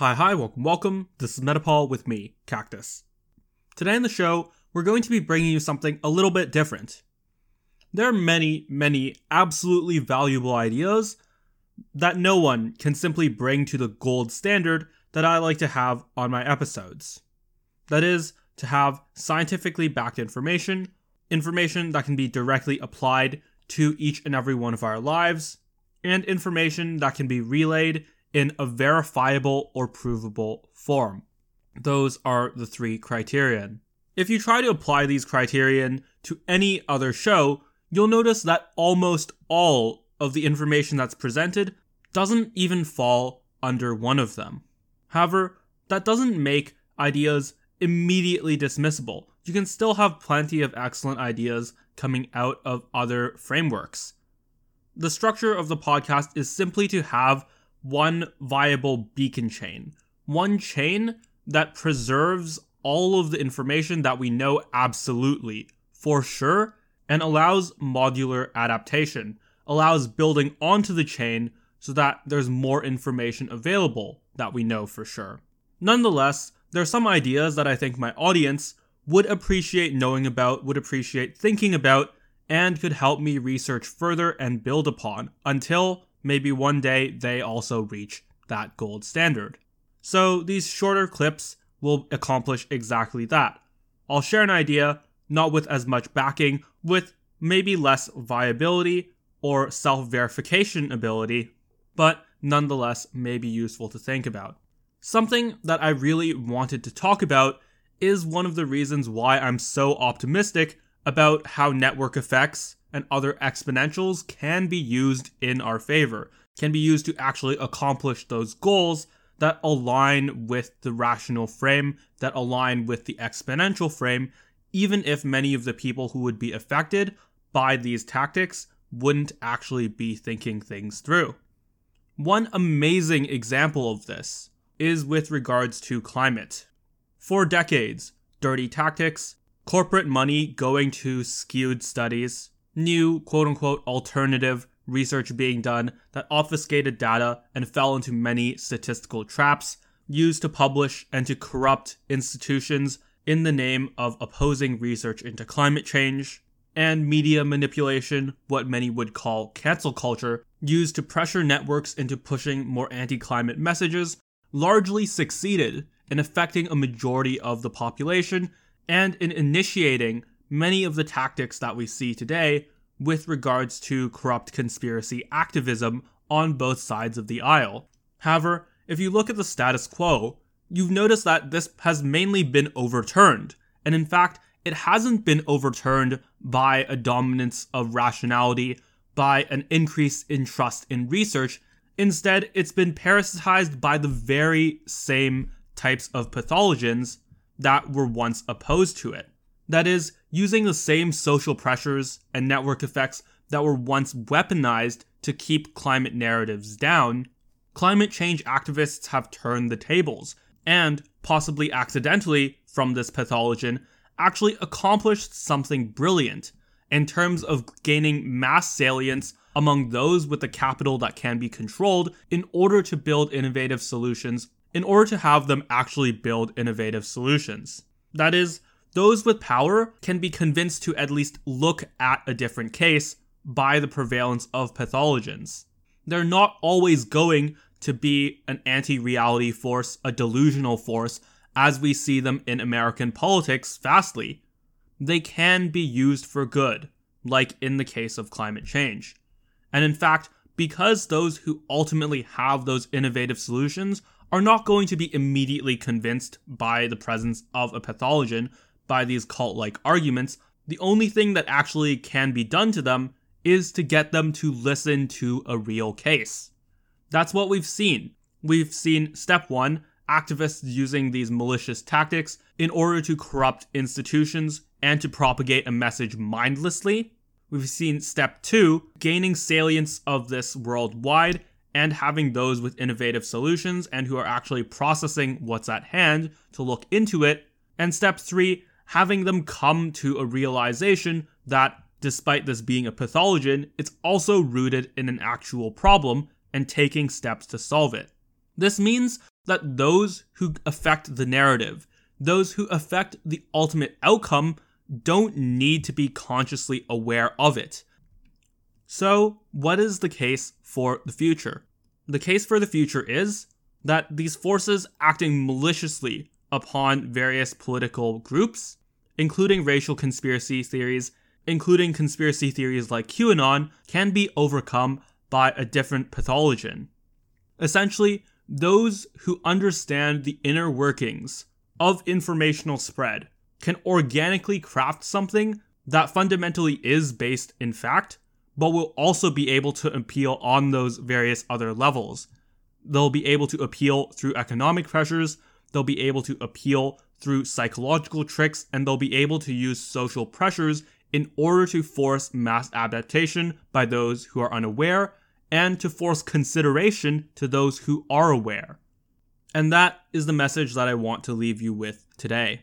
Hi, hi, welcome, welcome. This is Metapol with me, Cactus. Today on the show, we're going to be bringing you something a little bit different. There are many, many absolutely valuable ideas that no one can simply bring to the gold standard that I like to have on my episodes. That is, to have scientifically backed information, information that can be directly applied to each and every one of our lives, and information that can be relayed in a verifiable or provable form. Those are the three criterion. If you try to apply these criterion to any other show, you'll notice that almost all of the information that's presented doesn't even fall under one of them. However, that doesn't make ideas immediately dismissible. You can still have plenty of excellent ideas coming out of other frameworks. The structure of the podcast is simply to have one viable beacon chain, one chain that preserves all of the information that we know absolutely for sure and allows modular adaptation, allows building onto the chain so that there's more information available that we know for sure. Nonetheless, there are some ideas that I think my audience would appreciate knowing about, would appreciate thinking about, and could help me research further and build upon until maybe one day they also reach that gold standard. So these shorter clips will accomplish exactly that. I'll share an idea, not with as much backing, with maybe less viability or self verification ability, but nonetheless may be useful to think about. Something that I really wanted to talk about is one of the reasons why I'm so optimistic about how network effects and other exponentials can be used in our favor, can be used to actually accomplish those goals that align with the rational frame, that align with the exponential frame, even if many of the people who would be affected by these tactics wouldn't actually be thinking things through. One amazing example of this is with regards to climate. For decades, dirty tactics, corporate money going to skewed studies, new quote unquote alternative research being done that obfuscated data and fell into many statistical traps used to publish and to corrupt institutions in the name of opposing research into climate change, and media manipulation, what many would call cancel culture, used to pressure networks into pushing more anti climate messages, largely succeeded in affecting a majority of the population and in initiating many of the tactics that we see today with regards to corrupt conspiracy activism on both sides of the aisle. However, if you look at the status quo, you've noticed that this has mainly been overturned, and in fact, it hasn't been overturned by a dominance of rationality, by an increase in trust in research. Instead, it's been parasitized by the very same types of pathogens that were once opposed to it. That is, using the same social pressures and network effects that were once weaponized to keep climate narratives down, climate change activists have turned the tables and, possibly accidentally from this pathogen, actually accomplished something brilliant in terms of gaining mass salience among those with the capital that can be controlled in order to build innovative solutions in order to have them actually build innovative solutions. That is, those with power can be convinced to at least look at a different case by the prevalence of pathogens. They're not always going to be an anti reality force, a delusional force, as we see them in American politics vastly. They can be used for good, like in the case of climate change. And in fact, because those who ultimately have those innovative solutions are not going to be immediately convinced by the presence of a pathogen by these cult like arguments. The only thing that actually can be done to them is to get them to listen to a real case. That's what we've seen. We've seen step one activists using these malicious tactics in order to corrupt institutions and to propagate a message mindlessly. We've seen step two gaining salience of this worldwide and having those with innovative solutions and who are actually processing what's at hand to look into it. And step three, having them come to a realization that despite this being a pathogen, it's also rooted in an actual problem and taking steps to solve it. This means that those who affect the narrative, those who affect the ultimate outcome, don't need to be consciously aware of it. So, what is the case for the future? The case for the future is that these forces acting maliciously upon various political groups, including racial conspiracy theories, including conspiracy theories like QAnon, can be overcome by a different pathologen. Essentially, those who understand the inner workings of informational spread can organically craft something that fundamentally is based in fact, but will also be able to appeal on those various other levels. They'll be able to appeal through economic pressures, they'll be able to appeal through psychological tricks, and they'll be able to use social pressures in order to force mass adaptation by those who are unaware and to force consideration to those who are aware. And that is the message that I want to leave you with today.